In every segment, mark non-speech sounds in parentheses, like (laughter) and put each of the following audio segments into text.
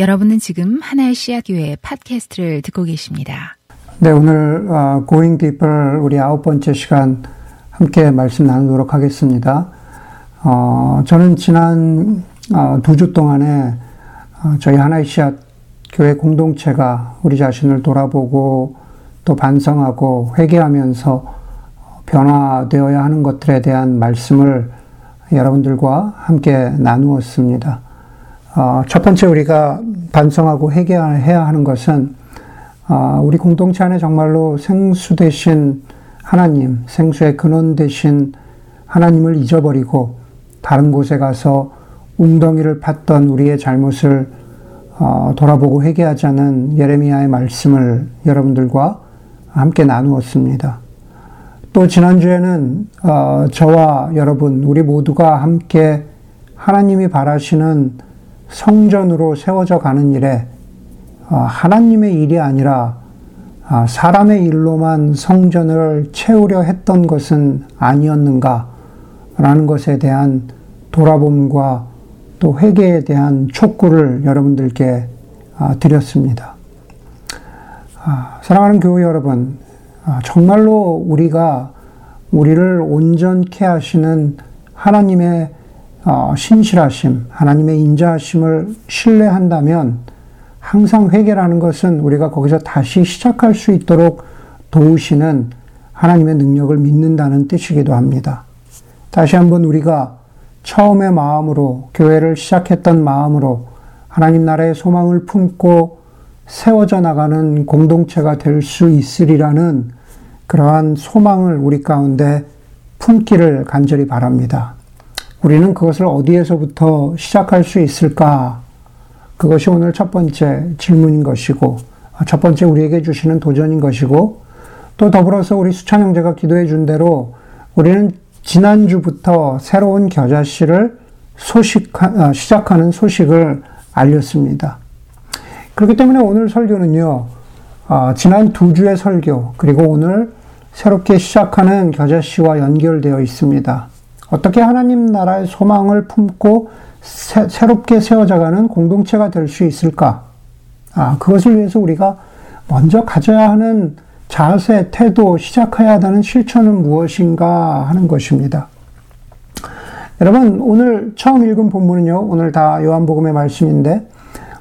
여러분은 지금 하나의 씨앗 교회 팟캐스트를 듣고 계십니다. 네, 오늘 어, Going Deeper 우리 아홉 번째 시간 함께 말씀 나누도록 하겠습니다. 어, 저는 지난 어, 두주 동안에 어, 저희 하나의 씨앗 교회 공동체가 우리 자신을 돌아보고 또 반성하고 회개하면서 변화되어야 하는 것들에 대한 말씀을 여러분들과 함께 나누었습니다. 어, 첫 번째 우리가 반성하고 회개해야 하는 것은 어, 우리 공동체 안에 정말로 생수 대신 하나님, 생수의 근원 대신 하나님을 잊어버리고 다른 곳에 가서 웅덩이를 팠던 우리의 잘못을 어, 돌아보고 회개하자는 예레미야의 말씀을 여러분들과 함께 나누었습니다. 또 지난주에는 저와 여러분 우리 모두가 함께 하나님이 바라시는 성전으로 세워져 가는 일에 어, 하나님의 일이 아니라 아, 사람의 일로만 성전을 채우려 했던 것은 아니었는가라는 것에 대한 돌아봄과 또 회개에 대한 촉구를 여러분들께 아, 드렸습니다. 아, 사랑하는 교회 여러분, 정말로 우리가 우리를 온전케 하시는 하나님의 어, 신실하심, 하나님의 인자하심을 신뢰한다면 항상 회개라는 것은 우리가 거기서 다시 시작할 수 있도록 도우시는 하나님의 능력을 믿는다는 뜻이기도 합니다. 다시 한번 우리가 처음의 마음으로 교회를 시작했던 마음으로 하나님 나라의 소망을 품고 세워져 나가는 공동체가 될 수 있으리라는 그러한 소망을 우리 가운데 품기를 간절히 바랍니다. 우리는 그것을 어디에서부터 시작할 수 있을까? 그것이 오늘 첫 번째 질문인 것이고, 첫 번째 우리에게 주시는 도전인 것이고, 또 더불어서 우리 수찬 형제가 기도해 준 대로 우리는 지난주부터 새로운 겨자씨를 소식, 아, 시작하는 소식을 알렸습니다. 그렇기 때문에 오늘 설교는요, 아, 지난 두 주의 설교, 그리고 오늘 새롭게 시작하는 겨자씨와 연결되어 있습니다. 어떻게 하나님 나라의 소망을 품고 새, 롭게 세워져가는 공동체가 될 수 있을까? 아, 그것을 위해서 우리가 먼저 가져야 하는 자세, 태도, 시작해야 하는 실천은 무엇인가 하는 것입니다. 여러분, 오늘 처음 읽은 본문은요, 오늘 다 요한복음의 말씀인데,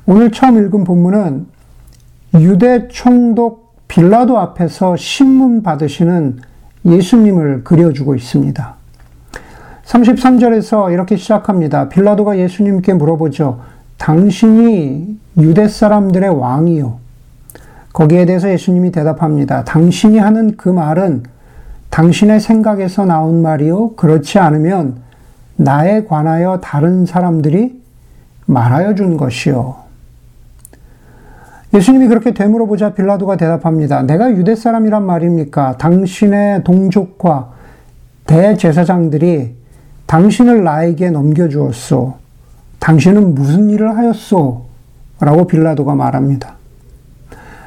오늘 처음 읽은 본문은 유대 총독 빌라도 앞에서 신문 받으시는 예수님을 그려주고 있습니다. 33절에서 이렇게 시작합니다. 빌라도가 예수님께 물어보죠. 당신이 유대 사람들의 왕이요. 거기에 대해서 예수님이 대답합니다. 당신이 하는 그 말은 당신의 생각에서 나온 말이요. 그렇지 않으면 나에 관하여 다른 사람들이 말하여 준 것이요. 예수님이 그렇게 되물어보자 빌라도가 대답합니다. 내가 유대 사람이란 말입니까? 당신의 동족과 대제사장들이 당신을 나에게 넘겨주었소. 당신은 무슨 일을 하였소? 라고 빌라도가 말합니다.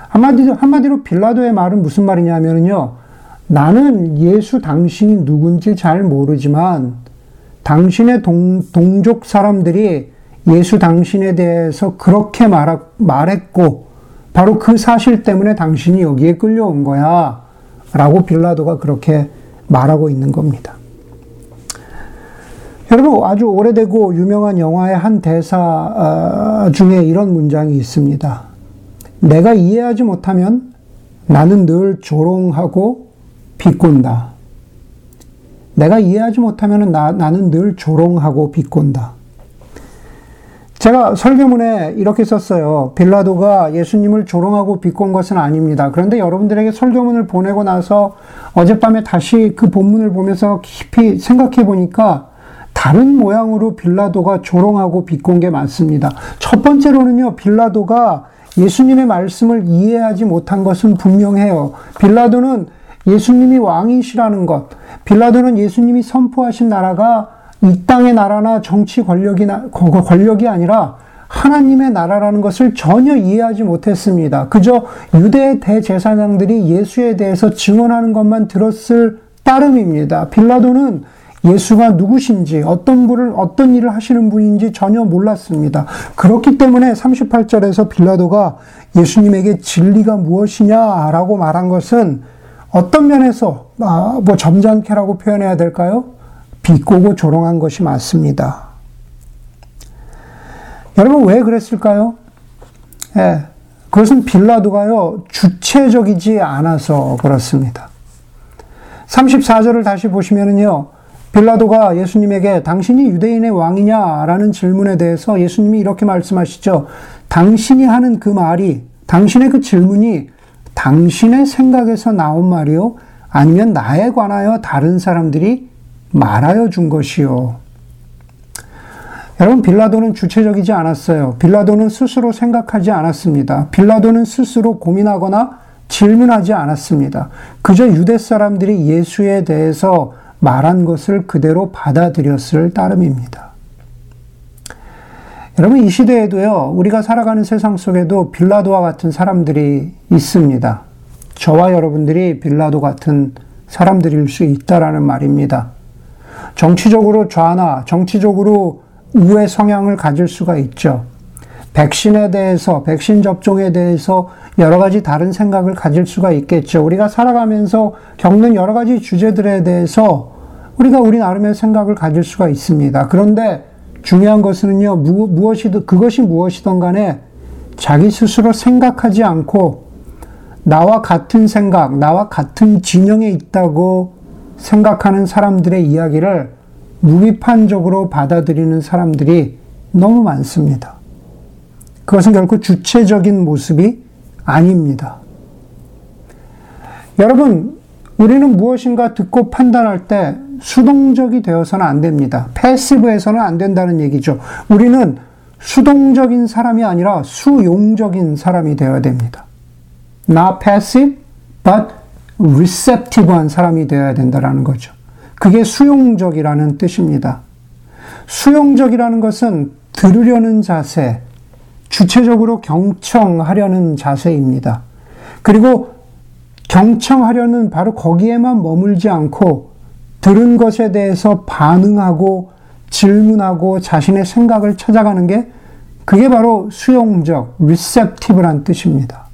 한마디로, 한마디로 빌라도의 말은 무슨 말이냐면요. 나는 예수 당신이 누군지 잘 모르지만 당신의 동, 동족 사람들이 예수 당신에 대해서 그렇게 말, 말했고 바로 그 사실 때문에 당신이 여기에 끌려온 거야. 라고 빌라도가 그렇게 말하고 있는 겁니다. 여러분 아주 오래되고 유명한 영화의 한 대사 아, 중에 이런 문장이 있습니다. 내가 이해하지 못하면 나는 늘 조롱하고 비꼰다. 내가 이해하지 못하면 나, 나는 늘 조롱하고 비꼰다. 제가 설교문에 이렇게 썼어요. 빌라도가 예수님을 조롱하고 비꼰 것은 아닙니다. 그런데 여러분들에게 설교문을 보내고 나서 어젯밤에 다시 그 본문을 보면서 깊이 생각해 보니까 다른 모양으로 빌라도가 조롱하고 비꼰 게 많습니다. 첫 번째로는요, 빌라도가 예수님의 말씀을 이해하지 못한 것은 분명해요. 빌라도는 예수님이 왕이시라는 것, 빌라도는 예수님이 선포하신 나라가 이 땅의 나라나 정치 권력이나, 권력이 아니라 하나님의 나라라는 것을 전혀 이해하지 못했습니다. 그저 유대 대제사장들이 예수에 대해서 증언하는 것만 들었을 따름입니다. 빌라도는 예수가 누구신지, 어떤 분을, 어떤 일을 하시는 분인지 전혀 몰랐습니다. 그렇기 때문에 38절에서 빌라도가 예수님에게 진리가 무엇이냐라고 말한 것은 어떤 면에서, 아, 뭐 점잖게라고 표현해야 될까요? 비꼬고 조롱한 것이 맞습니다. 여러분, 왜 그랬을까요? 예, 그것은 빌라도가요, 주체적이지 않아서 그렇습니다. 34절을 다시 보시면은요, 빌라도가 예수님에게 당신이 유대인의 왕이냐라는 질문에 대해서 예수님이 이렇게 말씀하시죠. 당신이 하는 그 말이, 당신의 그 질문이 당신의 생각에서 나온 말이요? 아니면 나에 관하여 다른 사람들이 말하여 준 것이요. 여러분, 빌라도는 주체적이지 않았어요. 빌라도는 스스로 생각하지 않았습니다. 빌라도는 스스로 고민하거나 질문하지 않았습니다. 그저 유대 사람들이 예수에 대해서 말한 것을 그대로 받아들였을 따름입니다. 여러분, 이 시대에도요, 우리가 살아가는 세상 속에도 빌라도와 같은 사람들이 있습니다. 저와 여러분들이 빌라도 같은 사람들일 수 있다라는 말입니다. 정치적으로 좌나 정치적으로 우회 성향을 가질 수가 있죠. 백신에 대해서, 백신 접종에 대해서 여러 가지 다른 생각을 가질 수가 있겠죠. 우리가 살아가면서 겪는 여러 가지 주제들에 대해서 우리가 우리 나름의 생각을 가질 수가 있습니다. 그런데 중요한 것은요, 무, 무엇이든, 그것이 무엇이든 간에 자기 스스로 생각하지 않고 나와 같은 생각, 나와 같은 진영에 있다고 생각하는 사람들의 이야기를 무비판적으로 받아들이는 사람들이 너무 많습니다. 그것은 결코 주체적인 모습이 아닙니다. 여러분, 우리는 무엇인가 듣고 판단할 때 수동적이 되어서는 안 됩니다. 패시브해서는 안 된다는 얘기죠. 우리는 수동적인 사람이 아니라 수용적인 사람이 되어야 됩니다. Not passive, but receptive한 사람이 되어야 된다는 거죠. 그게 수용적이라는 뜻입니다. 수용적이라는 것은 들으려는 자세, 주체적으로 경청하려는 자세입니다. 그리고 경청하려는 바로 거기에만 머물지 않고 들은 것에 대해서 반응하고 질문하고 자신의 생각을 찾아가는 게 그게 바로 수용적, receptive란 뜻입니다.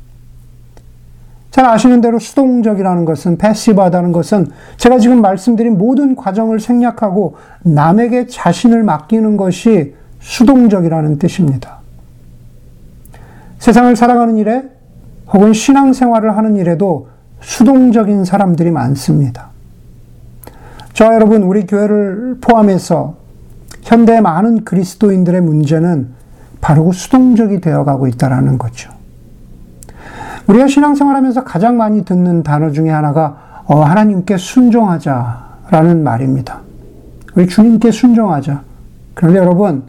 잘 아시는 대로 수동적이라는 것은 패시브하다는 것은 제가 지금 말씀드린 모든 과정을 생략하고 남에게 자신을 맡기는 것이 수동적이라는 뜻입니다. 세상을 살아가는 일에 혹은 신앙생활을 하는 일에도 수동적인 사람들이 많습니다. 저 여러분, 우리 교회를 포함해서 현대 많은 그리스도인들의 문제는 바로 수동적이 되어가고 있다는 거죠. 우리가 신앙생활하면서 가장 많이 듣는 단어 중에 하나가 어, 하나님께 순종하자라는 말입니다. 우리 주님께 순종하자. 그런데 여러분,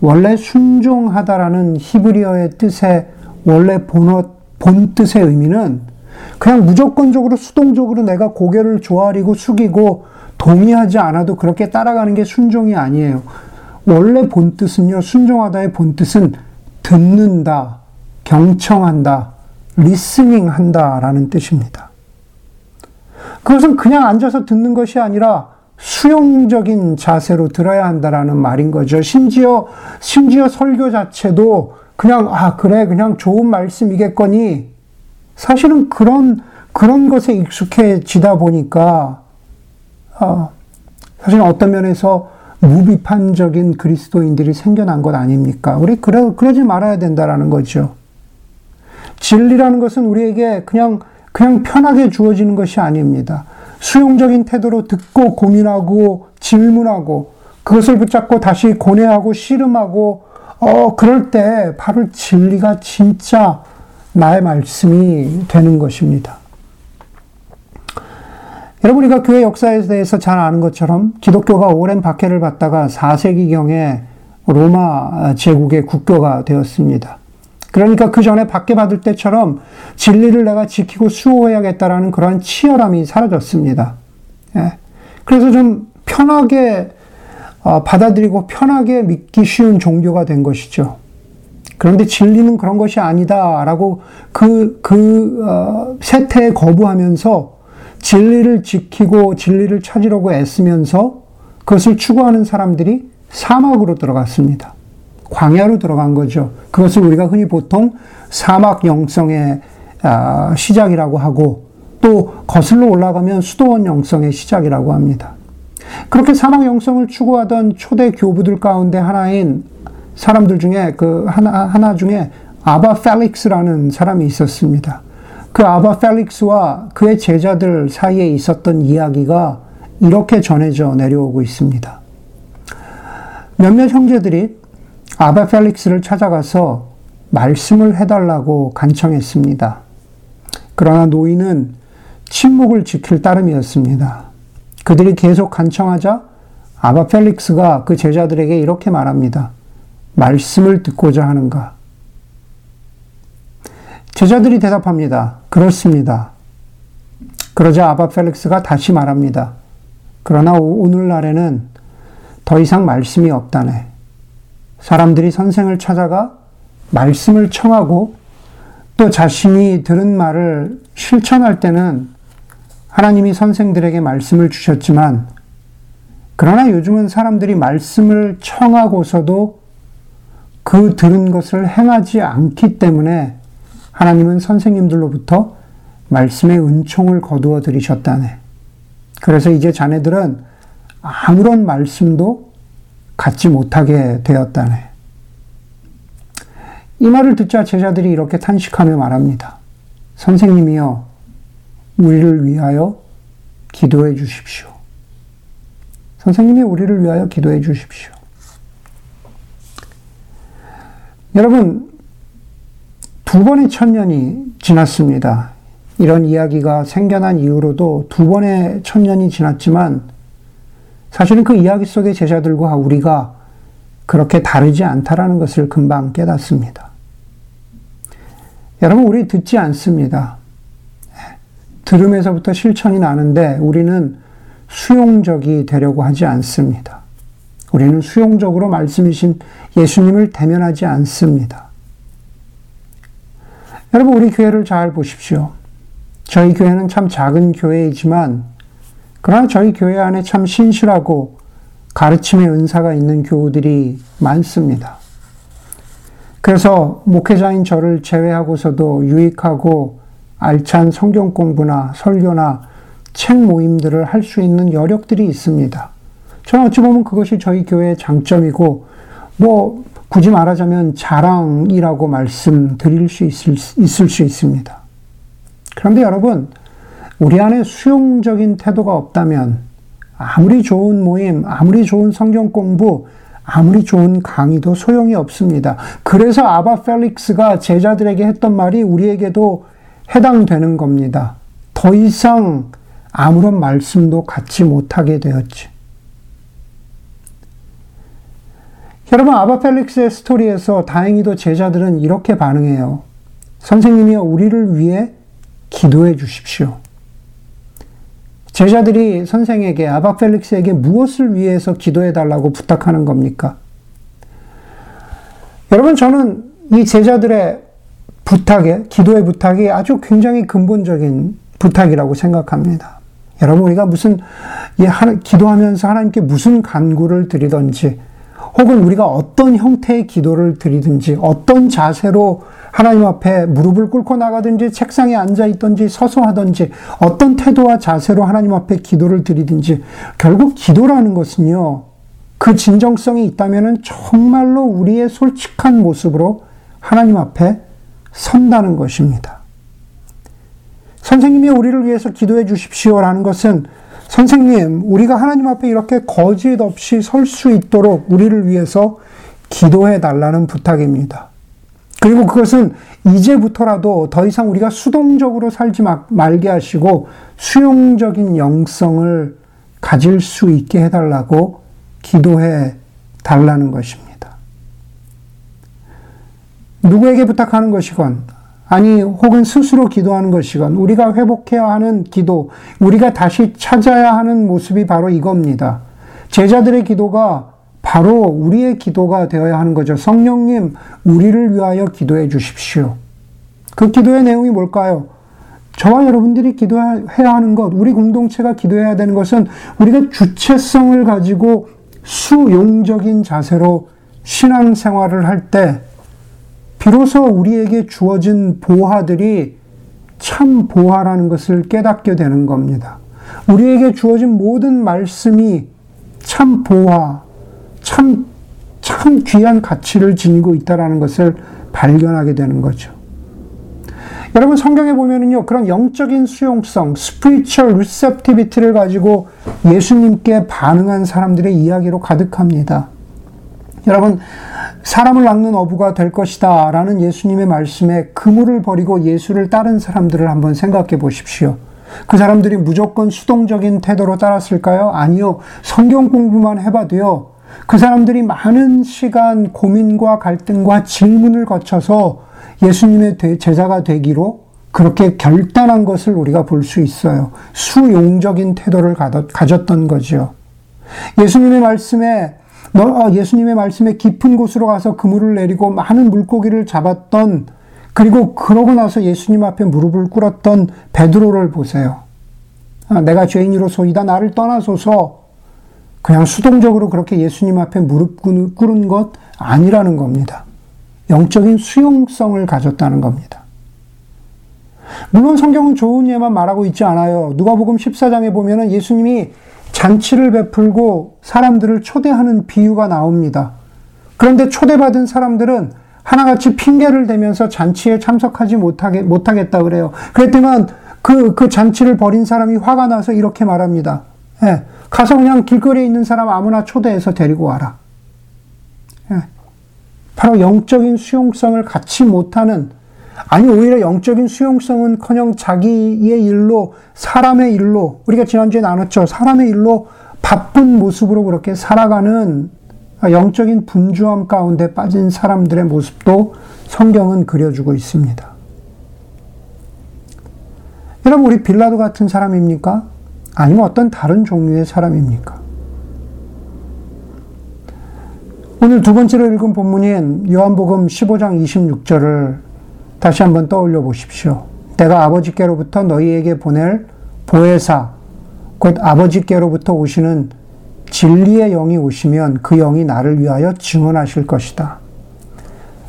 원래 순종하다라는 히브리어의 뜻의 원래 본어, 본 뜻의 의미는 그냥 무조건적으로 수동적으로 내가 고개를 조아리고 숙이고 동의하지 않아도 그렇게 따라가는 게 순종이 아니에요. 원래 본 뜻은요, 순종하다의 본 뜻은 듣는다, 경청한다, 리스닝 한다라는 뜻입니다. 그것은 그냥 앉아서 듣는 것이 아니라 수용적인 자세로 들어야 한다라는 말인 거죠. 심지어, 심지어 설교 자체도 그냥, 아, 그래, 그냥 좋은 말씀이겠거니. 사실은 그런, 그런 것에 익숙해지다 보니까, 아, 사실 어떤 면에서 무비판적인 그리스도인들이 생겨난 것 아닙니까? 우리 그러, 그러지 말아야 된다라는 거죠. 진리라는 것은 우리에게 그냥, 그냥 편하게 주어지는 것이 아닙니다. 수용적인 태도로 듣고 고민하고 질문하고 그것을 붙잡고 다시 고뇌하고 씨름하고 어, 그럴 때 바로 진리가 진짜 나의 말씀이 되는 것입니다. 여러분, 우리가 교회 역사에 대해서 잘 아는 것처럼 기독교가 오랜 박해를 받다가 4세기경에 로마 제국의 국교가 되었습니다. 그러니까 그 전에 받게받을 때처럼 진리를 내가 지키고 수호해야겠다라는 그러한 치열함이 사라졌습니다. 예. 그래서 좀 편하게 어, 받아들이고 편하게 믿기 쉬운 종교가 된 것이죠. 그런데 진리는 그런 것이 아니다라고 그, 그, 어, 세태에 거부하면서 진리를 지키고 진리를 찾으려고 애쓰면서 그것을 추구하는 사람들이 사막으로 들어갔습니다. 광야로 들어간 거죠. 그것을 우리가 흔히 보통 사막 영성의 아, 시작이라고 하고 또 거슬러 올라가면 수도원 영성의 시작이라고 합니다. 그렇게 사막 영성을 추구하던 초대 교부들 가운데 하나인 사람들 중에 그 하나, 하나 중에 아바 펠릭스라는 사람이 있었습니다. 그 아바 펠릭스와 그의 제자들 사이에 있었던 이야기가 이렇게 전해져 내려오고 있습니다. 몇몇 형제들이 아바 펠릭스를 찾아가서 말씀을 해달라고 간청했습니다. 그러나 노인은 침묵을 지킬 따름이었습니다. 그들이 계속 간청하자 아바 펠릭스가 그 제자들에게 이렇게 말합니다. 말씀을 듣고자 하는가? 제자들이 대답합니다. 그렇습니다. 그러자 아바 펠릭스가 다시 말합니다. 그러나 오늘날에는 더 이상 말씀이 없다네. 사람들이 선생을 찾아가 말씀을 청하고 또 자신이 들은 말을 실천할 때는 하나님이 선생들에게 말씀을 주셨지만 그러나 요즘은 사람들이 말씀을 청하고서도 그 들은 것을 행하지 않기 때문에 하나님은 선생님들로부터 말씀의 은총을 거두어 들이셨다네. 그래서 이제 자네들은 아무런 말씀도 갖지 못하게 되었다네. 이 말을 듣자 제자들이 이렇게 탄식하며 말합니다. 선생님이여, 우리를 위하여 기도해 주십시오. 선생님이 우리를 위하여 기도해 주십시오. 여러분, 두 번의 천년이 지났습니다. 이런 이야기가 생겨난 이후로도 두 번의 천년이 지났지만 사실은 그 이야기 속의 제자들과 우리가 그렇게 다르지 않다라는 것을 금방 깨닫습니다. 여러분, 우리 듣지 않습니다. 들음에서부터 실천이 나는데 우리는 수용적이 되려고 하지 않습니다. 우리는 수용적으로 말씀이신 예수님을 대면하지 않습니다. 여러분, 우리 교회를 잘 보십시오. 저희 교회는 참 작은 교회이지만, 그러나 저희 교회 안에 참 신실하고 가르침의 은사가 있는 교우들이 많습니다. 그래서 목회자인 저를 제외하고서도 유익하고 알찬 성경 공부나 설교나 책 모임들을 할 수 있는 여력들이 있습니다. 저는 어찌 보면 그것이 저희 교회의 장점이고, 뭐, 굳이 말하자면 자랑이라고 말씀드릴 수 있을, 수 있습니다. 그런데 여러분, 우리 안에 수용적인 태도가 없다면, 아무리 좋은 모임, 아무리 좋은 성경 공부, 아무리 좋은 강의도 소용이 없습니다. 그래서 아바 펠릭스가 제자들에게 했던 말이 우리에게도 해당되는 겁니다. 더 이상 아무런 말씀도 갖지 못하게 되었지. 여러분, 아바 펠릭스의 스토리에서 다행히도 제자들은 이렇게 반응해요. 선생님이여, 우리를 위해 기도해 주십시오. 제자들이 선생에게, 아바 펠릭스에게 무엇을 위해서 기도해 달라고 부탁하는 겁니까? 여러분, 저는 이 제자들의 부탁에, 기도의 부탁이 아주 굉장히 근본적인 부탁이라고 생각합니다. 여러분, 우리가 무슨, 기도하면서 하나님께 무슨 간구를 드리든지, 혹은 우리가 어떤 형태의 기도를 드리든지, 어떤 자세로 하나님 앞에 무릎을 꿇고 나가든지, 책상에 앉아 있든지, 서서 하든지, 어떤 태도와 자세로 하나님 앞에 기도를 드리든지, 결국 기도라는 것은요, 그 진정성이 있다면 정말로 우리의 솔직한 모습으로 하나님 앞에 선다는 것입니다. 선생님이 우리를 위해서 기도해 주십시오라는 것은 선생님, 우리가 하나님 앞에 이렇게 거짓 없이 설 수 있도록 우리를 위해서 기도해 달라는 부탁입니다. 그리고 그것은 이제부터라도 더 이상 우리가 수동적으로 살지 말게 하시고 수용적인 영성을 가질 수 있게 해달라고 기도해 달라는 것입니다. 누구에게 부탁하는 것이건, 아니, 혹은 스스로 기도하는 것이건, 우리가 회복해야 하는 기도, 우리가 다시 찾아야 하는 모습이 바로 이겁니다. 제자들의 기도가 바로 우리의 기도가 되어야 하는 거죠. 성령님, 우리를 위하여 기도해 주십시오. 그 기도의 내용이 뭘까요? 저와 여러분들이 기도해야 하는 것, 우리 공동체가 기도해야 되는 것은 우리가 주체성을 가지고 수용적인 자세로 신앙생활을 할 때, 비로소 우리에게 주어진 보화들이 참 보화라는 것을 깨닫게 되는 겁니다. 우리에게 주어진 모든 말씀이 참 보화, 참, 참 귀한 가치를 지니고 있다는 것을 발견하게 되는 거죠. 여러분 성경에 보면은요 그런 영적인 수용성, spiritual receptivity를 가지고 예수님께 반응한 사람들의 이야기로 가득합니다. 여러분 사람을 낚는 어부가 될 것이다 라는 예수님의 말씀에 그물을 버리고 예수를 따른 사람들을 한번 생각해 보십시오. 그 사람들이 무조건 수동적인 태도로 따랐을까요? 아니요. 성경 공부만 해봐도요. 그 사람들이 많은 시간 고민과 갈등과 질문을 거쳐서 예수님의 제자가 되기로 그렇게 결단한 것을 우리가 볼 수 있어요. 수용적인 태도를 가졌던 거죠. 예수님의 말씀에 어, 예수님의 말씀에 깊은 곳으로 가서 그물을 내리고 많은 물고기를 잡았던 그리고 그러고 나서 예수님 앞에 무릎을 꿇었던 베드로를 보세요. 아, 내가 죄인으로소이다 나를 떠나소서 그냥 수동적으로 그렇게 예수님 앞에 무릎 꿇은 것 아니라는 겁니다. 영적인 수용성을 가졌다는 겁니다. 물론 성경은 좋은 예만 말하고 있지 않아요. 누가복음 14장에 보면은 예수님이 잔치를 베풀고 사람들을 초대하는 비유가 나옵니다. 그런데 초대받은 사람들은 하나같이 핑계를 대면서 잔치에 참석하지 못하게, 못하겠다 그래요. 그랬더만 그, 그 잔치를 벌인 사람이 화가 나서 이렇게 말합니다. 예, 가서 그냥 길거리에 있는 사람 아무나 초대해서 데리고 와라. 예, 바로 영적인 수용성을 갖지 못하는 아니 오히려 영적인 수용성은 커녕 자기의 일로 사람의 일로 우리가 지난주에 나눴죠. 사람의 일로 바쁜 모습으로 그렇게 살아가는 영적인 분주함 가운데 빠진 사람들의 모습도 성경은 그려주고 있습니다. 여러분 우리 빌라도 같은 사람입니까? 아니면 어떤 다른 종류의 사람입니까? 오늘 두 번째로 읽은 본문인 요한복음 15장 26절을 다시 한번 떠올려 보십시오. 내가 아버지께로부터 너희에게 보낼 보혜사, 곧 아버지께로부터 오시는 진리의 영이 오시면 그 영이 나를 위하여 증언하실 것이다.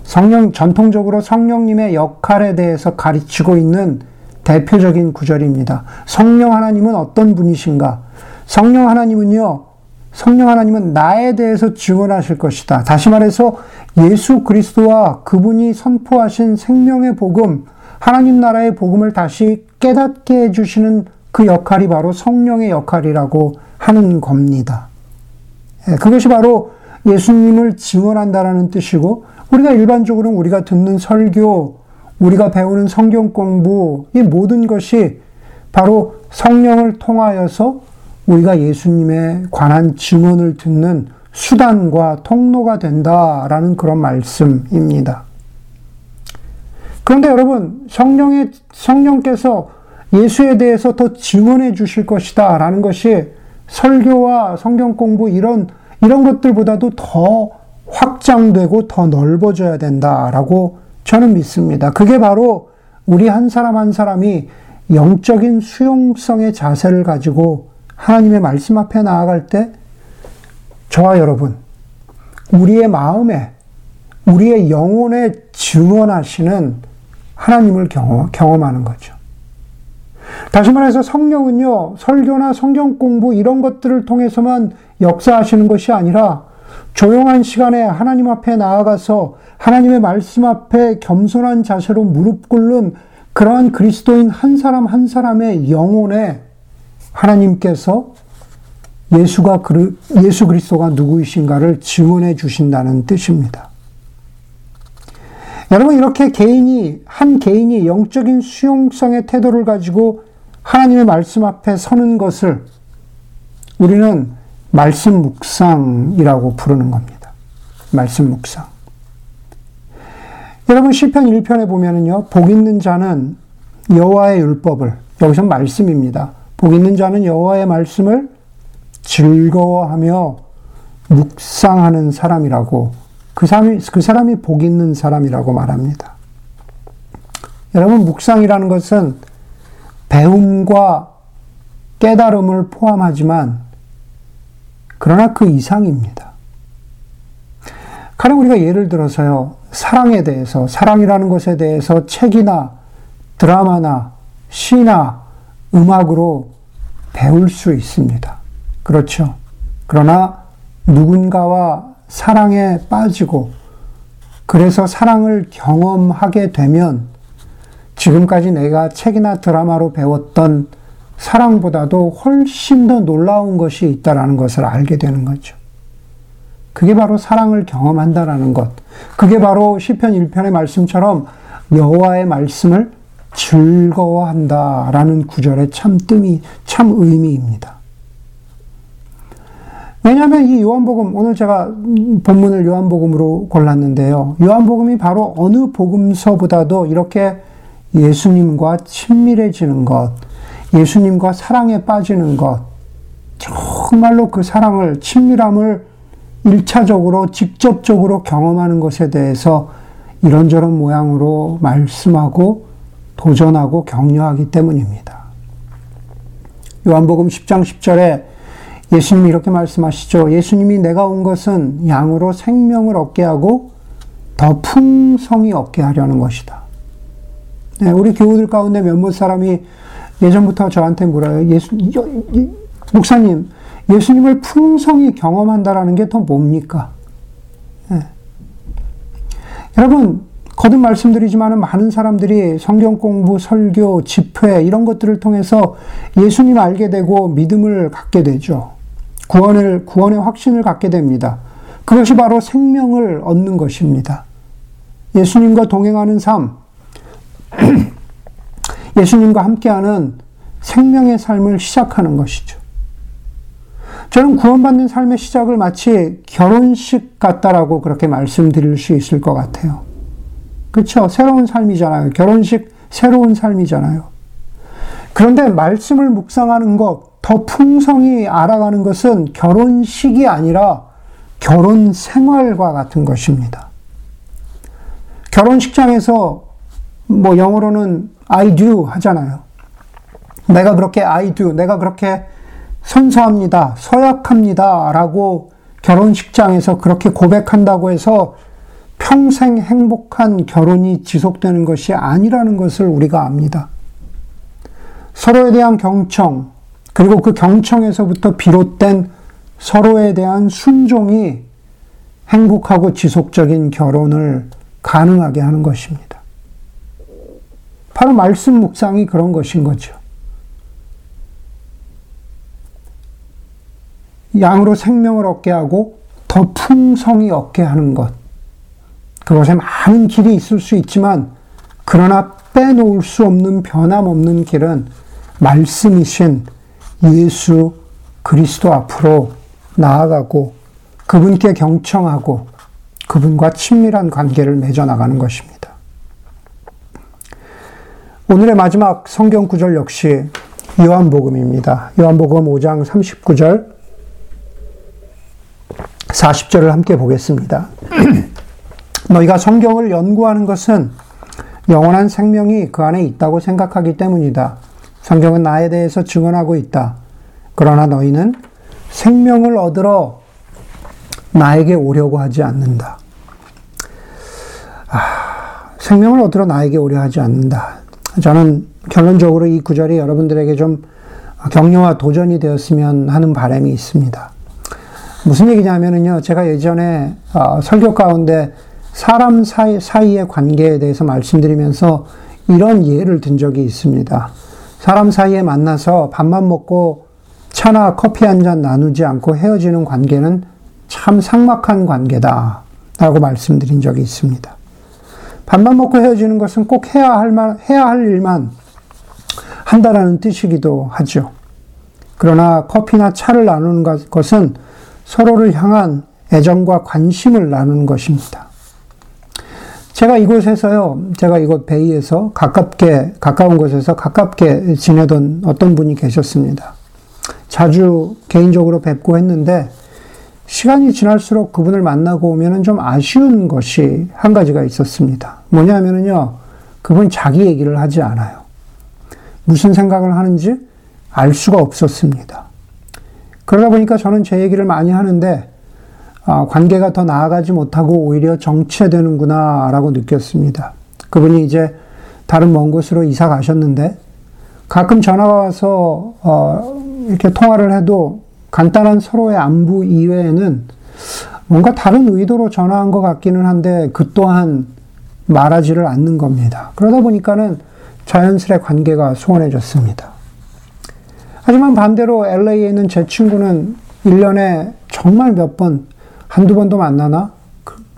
성령, 전통적으로 성령님의 역할에 대해서 가르치고 있는 대표적인 구절입니다. 성령 하나님은 어떤 분이신가? 성령 하나님은요, 성령 하나님은 나에 대해서 증언하실 것이다. 다시 말해서 예수 그리스도와 그분이 선포하신 생명의 복음, 하나님 나라의 복음을 다시 깨닫게 해주시는 그 역할이 바로 성령의 역할이라고 하는 겁니다. 예, 그것이 바로 예수님을 증언한다라는 뜻이고, 우리가 일반적으로 우리가 듣는 설교, 우리가 배우는 성경 공부, 이 모든 것이 바로 성령을 통하여서 우리가 예수님에 관한 증언을 듣는 수단과 통로가 된다라는 그런 말씀입니다. 그런데 여러분, 성령의, 성령께서 예수에 대해서 더 증언해 주실 것이다 라는 것이 설교와 성경 공부 이런, 이런 것들보다도 더 확장되고 더 넓어져야 된다라고 저는 믿습니다. 그게 바로 우리 한 사람 한 사람이 영적인 수용성의 자세를 가지고 하나님의 말씀 앞에 나아갈 때 저와 여러분, 우리의 마음에, 우리의 영혼에 증언하시는 하나님을 경험, 경험하는 거죠. 다시 말해서 성령은요, 설교나 성경 공부 이런 것들을 통해서만 역사하시는 것이 아니라 조용한 시간에 하나님 앞에 나아가서 하나님의 말씀 앞에 겸손한 자세로 무릎 꿇는 그러한 그리스도인 한 사람 한 사람의 영혼에 하나님께서 예수가 예수 그리스도가 누구이신가를 증언해 주신다는 뜻입니다. 여러분 이렇게 개인이 한 개인이 영적인 수용성의 태도를 가지고 하나님의 말씀 앞에 서는 것을 우리는 말씀 묵상이라고 부르는 겁니다. 말씀 묵상. 여러분 시편 1편에 보면은요. 복 있는 자는 여호와의 율법을 여기서 말씀입니다. 복 있는 자는 여호와의 말씀을 즐거워하며 묵상하는 사람이라고 그 사람이 그 사람이 복 있는 사람이라고 말합니다. 여러분 묵상이라는 것은 배움과 깨달음을 포함하지만 그러나 그 이상입니다. 가령 우리가 예를 들어서요, 사랑에 대해서, 사랑이라는 것에 대해서 책이나 드라마나 시나 음악으로 배울 수 있습니다. 그렇죠. 그러나 누군가와 사랑에 빠지고 그래서 사랑을 경험하게 되면 지금까지 내가 책이나 드라마로 배웠던 사랑보다도 훨씬 더 놀라운 것이 있다라는 것을 알게 되는 거죠. 그게 바로 사랑을 경험한다라는 것. 그게 바로 시편 1편의 말씀처럼 여호와의 말씀을 즐거워한다 라는 구절의 참 뜸이 참 의미입니다. 왜냐하면 이 요한복음 오늘 제가 본문을 요한복음으로 골랐는데요. 요한복음이 바로 어느 복음서보다도 이렇게 예수님과 친밀해지는 것, 예수님과 사랑에 빠지는 것, 정말로 그 사랑을, 친밀함을 1차적으로, 직접적으로 경험하는 것에 대해서 이런저런 모양으로 말씀하고 도전하고 격려하기 때문입니다. 요한복음 10장 10절에 예수님이 이렇게 말씀하시죠. 예수님이 내가 온 것은 양으로 생명을 얻게 하고 더 풍성히 얻게 하려는 것이다. 네, 우리 교우들 가운데 몇몇 사람이 예전부터 저한테 물어요. 예수, 목사님, 예수님을 풍성히 경험한다라는 게 더 뭡니까? 네. 여러분, 거듭 말씀드리지만 많은 사람들이 성경 공부, 설교, 집회 이런 것들을 통해서 예수님 알게 되고 믿음을 갖게 되죠. 구원을 구원의 확신을 갖게 됩니다. 그것이 바로 생명을 얻는 것입니다. 예수님과 동행하는 삶, (clears throat) 예수님과 함께하는 생명의 삶을 시작하는 것이죠. 저는 구원받는 삶의 시작을 마치 결혼식 같다라고 그렇게 말씀드릴 수 있을 것 같아요. 그렇죠? 새로운 삶이잖아요. 결혼식 새로운 삶이잖아요. 그런데 말씀을 묵상하는 것, 더 풍성히 알아가는 것은 결혼식이 아니라 결혼 생활과 같은 것입니다. 결혼식장에서 뭐 영어로는 I do 하잖아요. 내가 그렇게 I do, 내가 그렇게 선서합니다, 서약합니다 라고 결혼식장에서 그렇게 고백한다고 해서 평생 행복한 결혼이 지속되는 것이 아니라는 것을 우리가 압니다. 서로에 대한 경청, 그리고 그 경청에서부터 비롯된 서로에 대한 순종이 행복하고 지속적인 결혼을 가능하게 하는 것입니다. 바로 말씀 묵상이 그런 것인 거죠. 양으로 생명을 얻게 하고 더 풍성히 얻게 하는 것. 그것에 많은 길이 있을 수 있지만, 그러나 빼놓을 수 없는 변함없는 길은 말씀이신 예수 그리스도 앞으로 나아가고 그분께 경청하고 그분과 친밀한 관계를 맺어 나가는 것입니다. 오늘의 마지막 성경 구절 역시 요한복음입니다. 요한복음 5장 39절, 40절을 함께 보겠습니다. (clears throat) 너희가 성경을 연구하는 것은 영원한 생명이 그 안에 있다고 생각하기 때문이다. 성경은 나에 대해서 증언하고 있다. 그러나 너희는 생명을 얻으러 나에게 오려고 하지 않는다. 아, 생명을 얻으러 나에게 오려 하지 않는다. 저는 결론적으로 이 구절이 여러분들에게 좀 격려와 도전이 되었으면 하는 바람이 있습니다. 무슨 얘기냐면요. 제가 예전에 어, 설교 가운데 사람 사이, 사이의 관계에 대해서 말씀드리면서 이런 예를 든 적이 있습니다. 사람 사이에 만나서 밥만 먹고 차나 커피 한 잔 나누지 않고 헤어지는 관계는 참 삭막한 관계다. 라고 말씀드린 적이 있습니다. 밥만 먹고 헤어지는 것은 꼭 해야 할 만, 해야 할 일만 한다라는 뜻이기도 하죠. 그러나 커피나 차를 나누는 것은 서로를 향한 애정과 관심을 나누는 것입니다. 제가 이곳에서요, 제가 이곳 베이에서 가깝게, 가까운 곳에서 가깝게 지내던 어떤 분이 계셨습니다. 자주 개인적으로 뵙고 했는데, 시간이 지날수록 그분을 만나고 오면은 좀 아쉬운 것이 한 가지가 있었습니다. 뭐냐면요, 그분 자기 얘기를 하지 않아요. 무슨 생각을 하는지 알 수가 없었습니다. 그러다 보니까 저는 제 얘기를 많이 하는데 아, 관계가 더 나아가지 못하고 오히려 정체되는구나라고 느꼈습니다. 그분이 이제 다른 먼 곳으로 이사 가셨는데 가끔 전화가 와서 어, 이렇게 통화를 해도 간단한 서로의 안부 이외에는 뭔가 다른 의도로 전화한 것 같기는 한데 그 또한 말하지를 않는 겁니다. 그러다 보니까는 자연스레 관계가 소원해졌습니다. 하지만 반대로 LA에 있는 제 친구는 1년에 정말 몇 번, 한두 번도 만나나?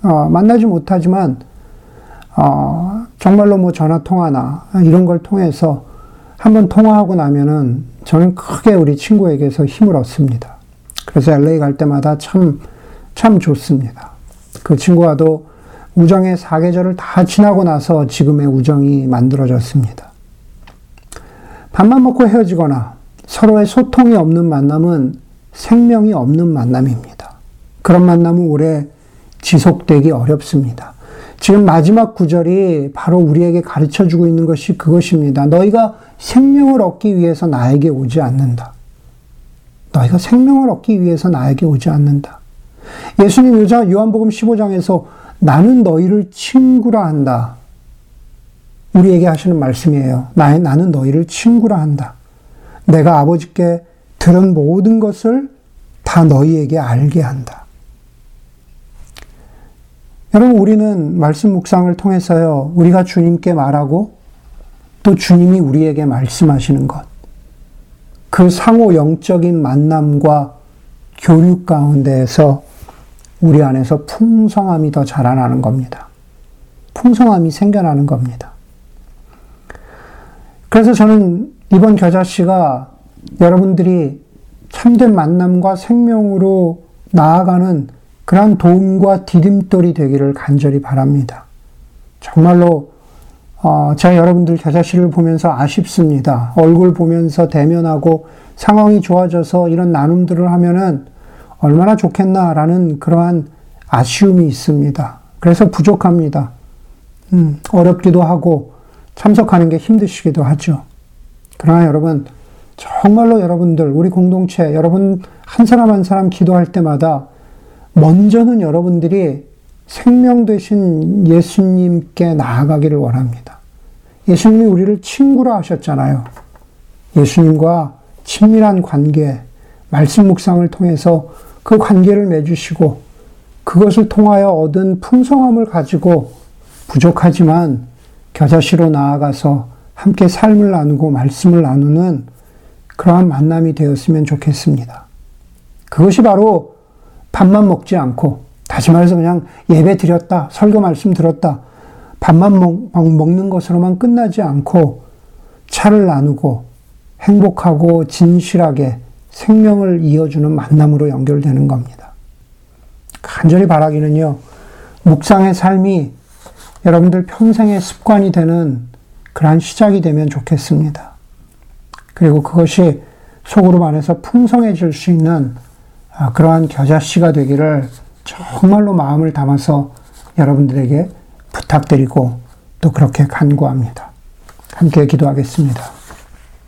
어, 만나지 못하지만, 어, 정말로 뭐 전화 통화나 이런 걸 통해서 한번 통화하고 나면은 저는 크게 우리 친구에게서 힘을 얻습니다. 그래서 LA 갈 때마다 참, 참 좋습니다. 그 친구와도 우정의 사계절을 다 지나고 나서 지금의 우정이 만들어졌습니다. 밥만 먹고 헤어지거나 서로의 소통이 없는 만남은 생명이 없는 만남입니다. 그런 만남은 오래 지속되기 어렵습니다. 지금 마지막 구절이 바로 우리에게 가르쳐 주고 있는 것이 그것입니다. 너희가 생명을 얻기 위해서 나에게 오지 않는다. 너희가 생명을 얻기 위해서 나에게 오지 않는다. 예수님 요자 요한복음 15장에서 나는 너희를 친구라 한다. 우리에게 하시는 말씀이에요. 나, 나는 너희를 친구라 한다. 내가 아버지께 들은 모든 것을 다 너희에게 알게 한다. 여러분, 우리는 말씀 묵상을 통해서요, 우리가 주님께 말하고 또 주님이 우리에게 말씀하시는 것, 그 상호 영적인 만남과 교류 가운데에서 우리 안에서 풍성함이 더 자라나는 겁니다. 풍성함이 생겨나는 겁니다. 그래서 저는 이번 겨자씨가 여러분들이 참된 만남과 생명으로 나아가는 그러한 도움과 디딤돌이 되기를 간절히 바랍니다. 정말로 어, 제가 여러분들 겨자씨를 보면서 아쉽습니다. 얼굴 보면서 대면하고 상황이 좋아져서 이런 나눔들을 하면은 얼마나 좋겠나라는 그러한 아쉬움이 있습니다. 그래서 부족합니다. 음, 어렵기도 하고 참석하는 게 힘드시기도 하죠. 그러나 여러분, 정말로 여러분들, 우리 공동체, 여러분 한 사람 한 사람 기도할 때마다 먼저는 여러분들이 생명 되신 예수님께 나아가기를 원합니다. 예수님이 우리를 친구라 하셨잖아요. 예수님과 친밀한 관계, 말씀 묵상을 통해서 그 관계를 맺으시고 그것을 통하여 얻은 풍성함을 가지고 부족하지만 겨자씨로 나아가서 함께 삶을 나누고 말씀을 나누는 그러한 만남이 되었으면 좋겠습니다. 그것이 바로 밥만 먹지 않고 다시 말해서 그냥 예배 드렸다, 설교 말씀 들었다, 밥만 먹, 먹는 것으로만 끝나지 않고 차를 나누고 행복하고 진실하게 생명을 이어주는 만남으로 연결되는 겁니다. 간절히 바라기는요, 묵상의 삶이 여러분들 평생의 습관이 되는 그러한 시작이 되면 좋겠습니다. 그리고 그것이 속으로 반해서 풍성해질 수 있는 아, 그러한 겨자씨가 되기를 정말로 마음을 담아서 여러분들에게 부탁드리고 또 그렇게 간구합니다. 함께 기도하겠습니다.